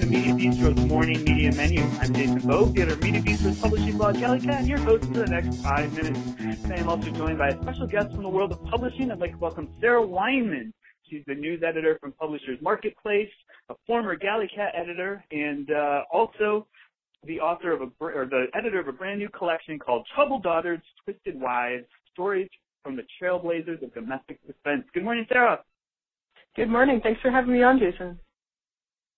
to Media Bistro's Morning Media Menu. I'm Jason Boog, editor of Media Bistro's publishing blog GalleyCat, and your host for the next five minutes. Today I'm also joined by a special guest from the world of publishing. I'd like to welcome Sarah Weinman. She's the news editor from Publishers Marketplace, a former GalleyCat editor, and uh, also the author of a or the editor of a brand new collection called Troubled Daughters, Twisted Wives: Stories from the Trailblazers of Domestic Suspense. Good morning, Sarah. Good morning. Thanks for having me on, Jason.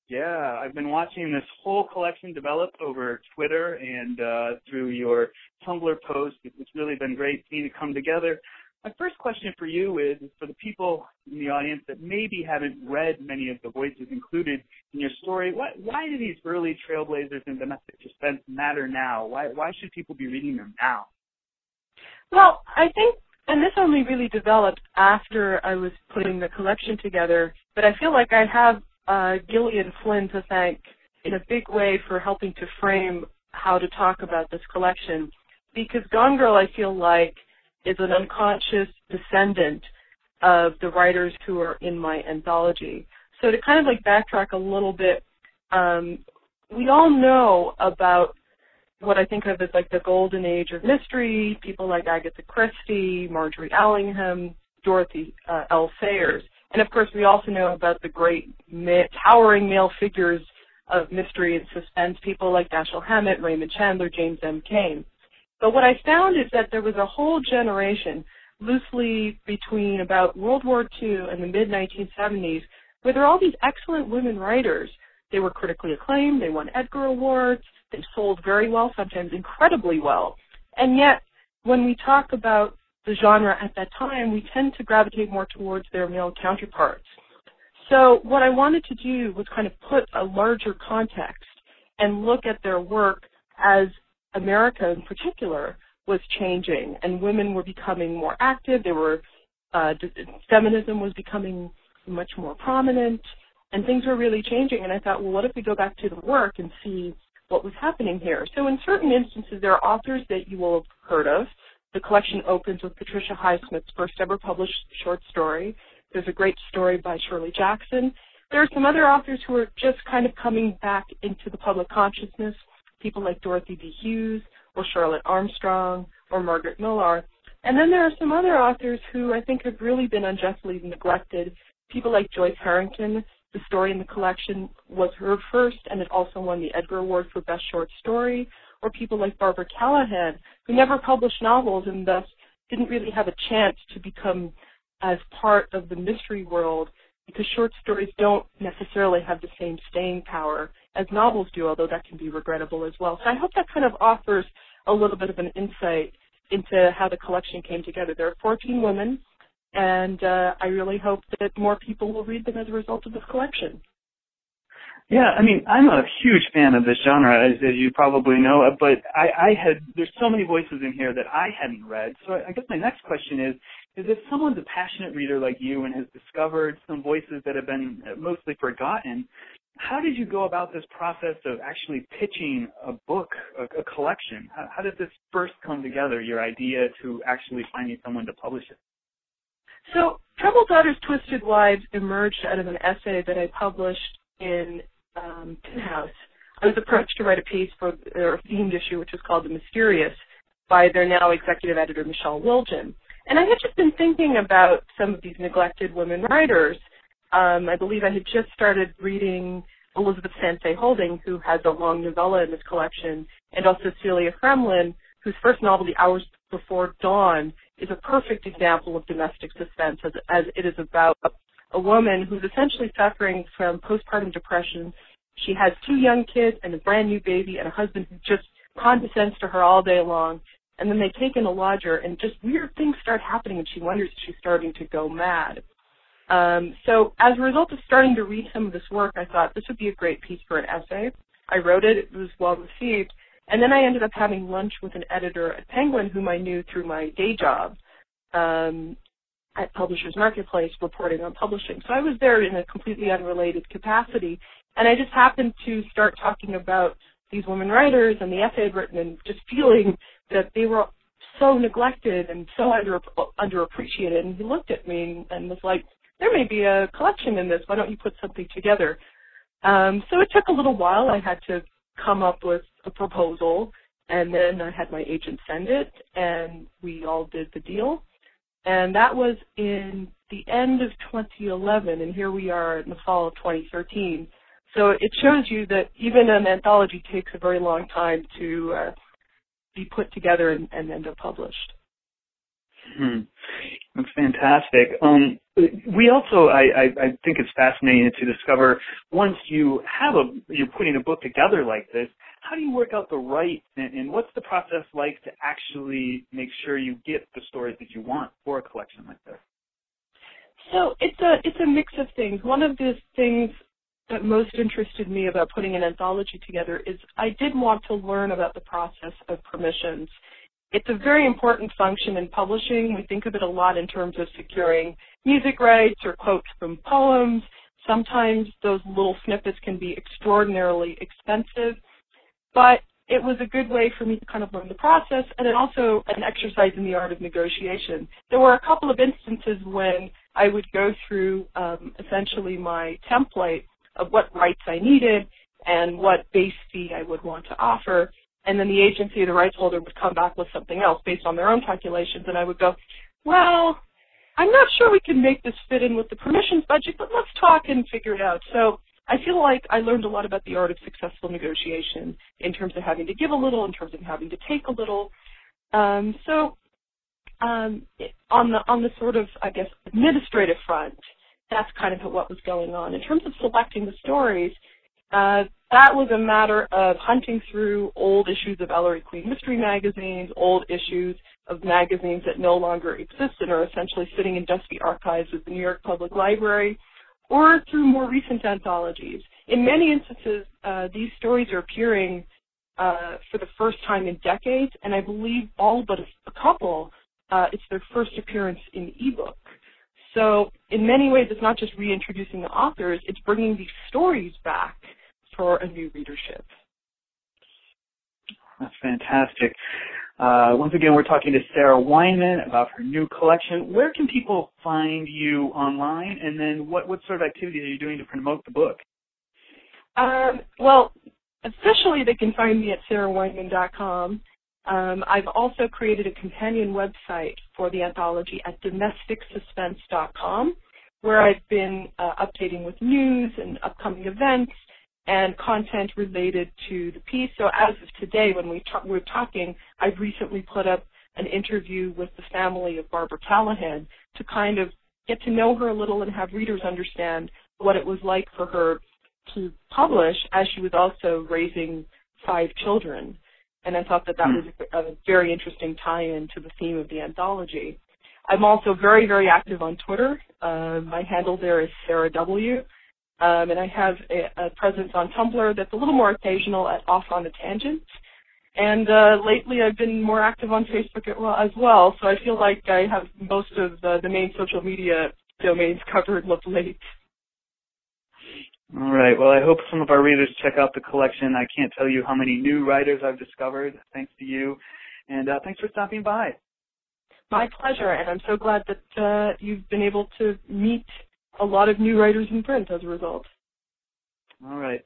Yeah, I've been watching this whole collection develop over Twitter and uh, through your Tumblr post. It's really been great seeing it come together. My first question for you is for the people in the audience that maybe haven't read many of the voices included in your story, why, why do these early trailblazers in domestic suspense matter now? Why, why should people be reading them now? Well, I think, and this only really developed after I was putting the collection together, but I feel like I have uh, Gillian Flynn to thank in a big way for helping to frame how to talk about this collection. Because Gone Girl, I feel like, is an unconscious descendant of the writers who are in my anthology. So to kind of like backtrack a little bit, um, we all know about what I think of as like the golden age of mystery, people like Agatha Christie, Margery Allingham, Dorothy uh, L. Sayers. And of course, we also know about the great towering male figures of mystery and suspense, people like Dashiell Hammett, Raymond Chandler, James M. Cain. But what I found is that there was a whole generation, loosely between about World War II and the mid 1970s, where there are all these excellent women writers. They were critically acclaimed, they won Edgar Awards, they sold very well, sometimes incredibly well. And yet, when we talk about the genre at that time, we tend to gravitate more towards their male counterparts. So what I wanted to do was kind of put a larger context and look at their work as America in particular was changing and women were becoming more active. They were uh, feminism was becoming much more prominent and things were really changing. And I thought, well, what if we go back to the work and see what was happening here? So in certain instances, there are authors that you will have heard of the collection opens with Patricia Highsmith's first ever published short story. There's a great story by Shirley Jackson. There are some other authors who are just kind of coming back into the public consciousness, people like Dorothy B. Hughes or Charlotte Armstrong or Margaret Millar. And then there are some other authors who I think have really been unjustly neglected. People like Joyce Harrington, the story in the collection was her first, and it also won the Edgar Award for Best Short Story or people like Barbara Callahan, who never published novels and thus didn't really have a chance to become as part of the mystery world because short stories don't necessarily have the same staying power as novels do, although that can be regrettable as well. So I hope that kind of offers a little bit of an insight into how the collection came together. There are 14 women, and uh, I really hope that more people will read them as a result of this collection. Yeah, I mean, I'm a huge fan of this genre, as, as you probably know, but I, I had, there's so many voices in here that I hadn't read. So I guess my next question is, is if someone's a passionate reader like you and has discovered some voices that have been mostly forgotten, how did you go about this process of actually pitching a book, a, a collection? How, how did this first come together, your idea to actually finding someone to publish it? So, Troubled Daughters, Twisted Wives emerged out of an essay that I published in um, House, I was approached to write a piece for their themed issue, which was called The Mysterious, by their now executive editor, Michelle Wildgen. And I had just been thinking about some of these neglected women writers. Um, I believe I had just started reading Elisabeth Sanxay Holding, who has a long novella in this collection, and also Celia Fremlin, whose first novel, The Hours Before Dawn, is a perfect example of domestic suspense as, as it is about a woman who's essentially suffering from postpartum depression. She has two young kids and a brand new baby and a husband who just condescends to her all day long. And then they take in a lodger and just weird things start happening and she wonders if she's starting to go mad. Um, so as a result of starting to read some of this work, I thought this would be a great piece for an essay. I wrote it, it was well received, and then I ended up having lunch with an editor at Penguin whom I knew through my day job. Um, at Publishers Marketplace reporting on publishing. So I was there in a completely unrelated capacity, and I just happened to start talking about these women writers and the essay I'd written, and just feeling that they were so neglected and so under underappreciated. And he looked at me and was like, "There may be a collection in this. Why don't you put something together?" Um, so it took a little while. I had to come up with a proposal, and then I had my agent send it, and we all did the deal. And that was in the end of 2011, and here we are in the fall of 2013. So it shows you that even an anthology takes a very long time to uh, be put together and, and end up published. Hmm. That's fantastic. Um, we also, I, I, I think it's fascinating to discover once you have a, you're putting a book together like this, how do you work out the right, and, and what's the process like to actually make sure you get the stories that you want for a collection like this? So it's a it's a mix of things. One of the things that most interested me about putting an anthology together is I did want to learn about the process of permissions it's a very important function in publishing. We think of it a lot in terms of securing music rights or quotes from poems. Sometimes those little snippets can be extraordinarily expensive, but it was a good way for me to kind of learn the process and also an exercise in the art of negotiation. There were a couple of instances when I would go through um, essentially my template of what rights I needed and what base fee I would want to offer and then the agency or the rights holder would come back with something else based on their own calculations, and I would go, well, I'm not sure we can make this fit in with the permissions budget, but let's talk and figure it out. So I feel like I learned a lot about the art of successful negotiation in terms of having to give a little, in terms of having to take a little. Um, so um, on the on the sort of I guess administrative front, that's kind of what was going on. In terms of selecting the stories, uh, that was a matter of hunting through old issues of Ellery Queen Mystery magazines, old issues of magazines that no longer exist and are essentially sitting in dusty archives of the New York Public Library, or through more recent anthologies. In many instances, uh, these stories are appearing uh, for the first time in decades, and I believe all but a, a couple, uh, it's their first appearance in ebook. So in many ways, it's not just reintroducing the authors, it's bringing these stories back for a new readership. That's fantastic. Uh, once again, we're talking to Sarah Weinman about her new collection. Where can people find you online, and then what, what sort of activities are you doing to promote the book? Um, well, officially they can find me at sarahweinman.com. Um, I've also created a companion website for the anthology at domesticsuspense.com, where I've been uh, updating with news and upcoming events and content related to the piece. So as of today, when we ta- we're talking, I've recently put up an interview with the family of Barbara Callahan to kind of get to know her a little and have readers understand what it was like for her to publish as she was also raising five children. And I thought that that was a, a very interesting tie-in to the theme of the anthology. I'm also very, very active on Twitter. Uh, my handle there is Sarah W. Um, and I have a, a, presence on Tumblr that's a little more occasional at Off on a Tangent. And uh, lately I've been more active on Facebook as well, so I feel like I have most of the, the main social media domains covered of late. All right. Well, I hope some of our readers check out the collection. I can't tell you how many new writers I've discovered thanks to you. And uh, thanks for stopping by. My pleasure, and I'm so glad that uh, you've been able to meet a lot of new writers in print as a result. All right.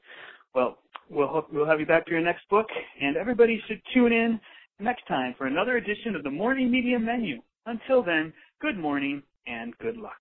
Well, we'll hope we'll have you back for your next book, and everybody should tune in next time for another edition of the Morning Media Menu. Until then, good morning and good luck.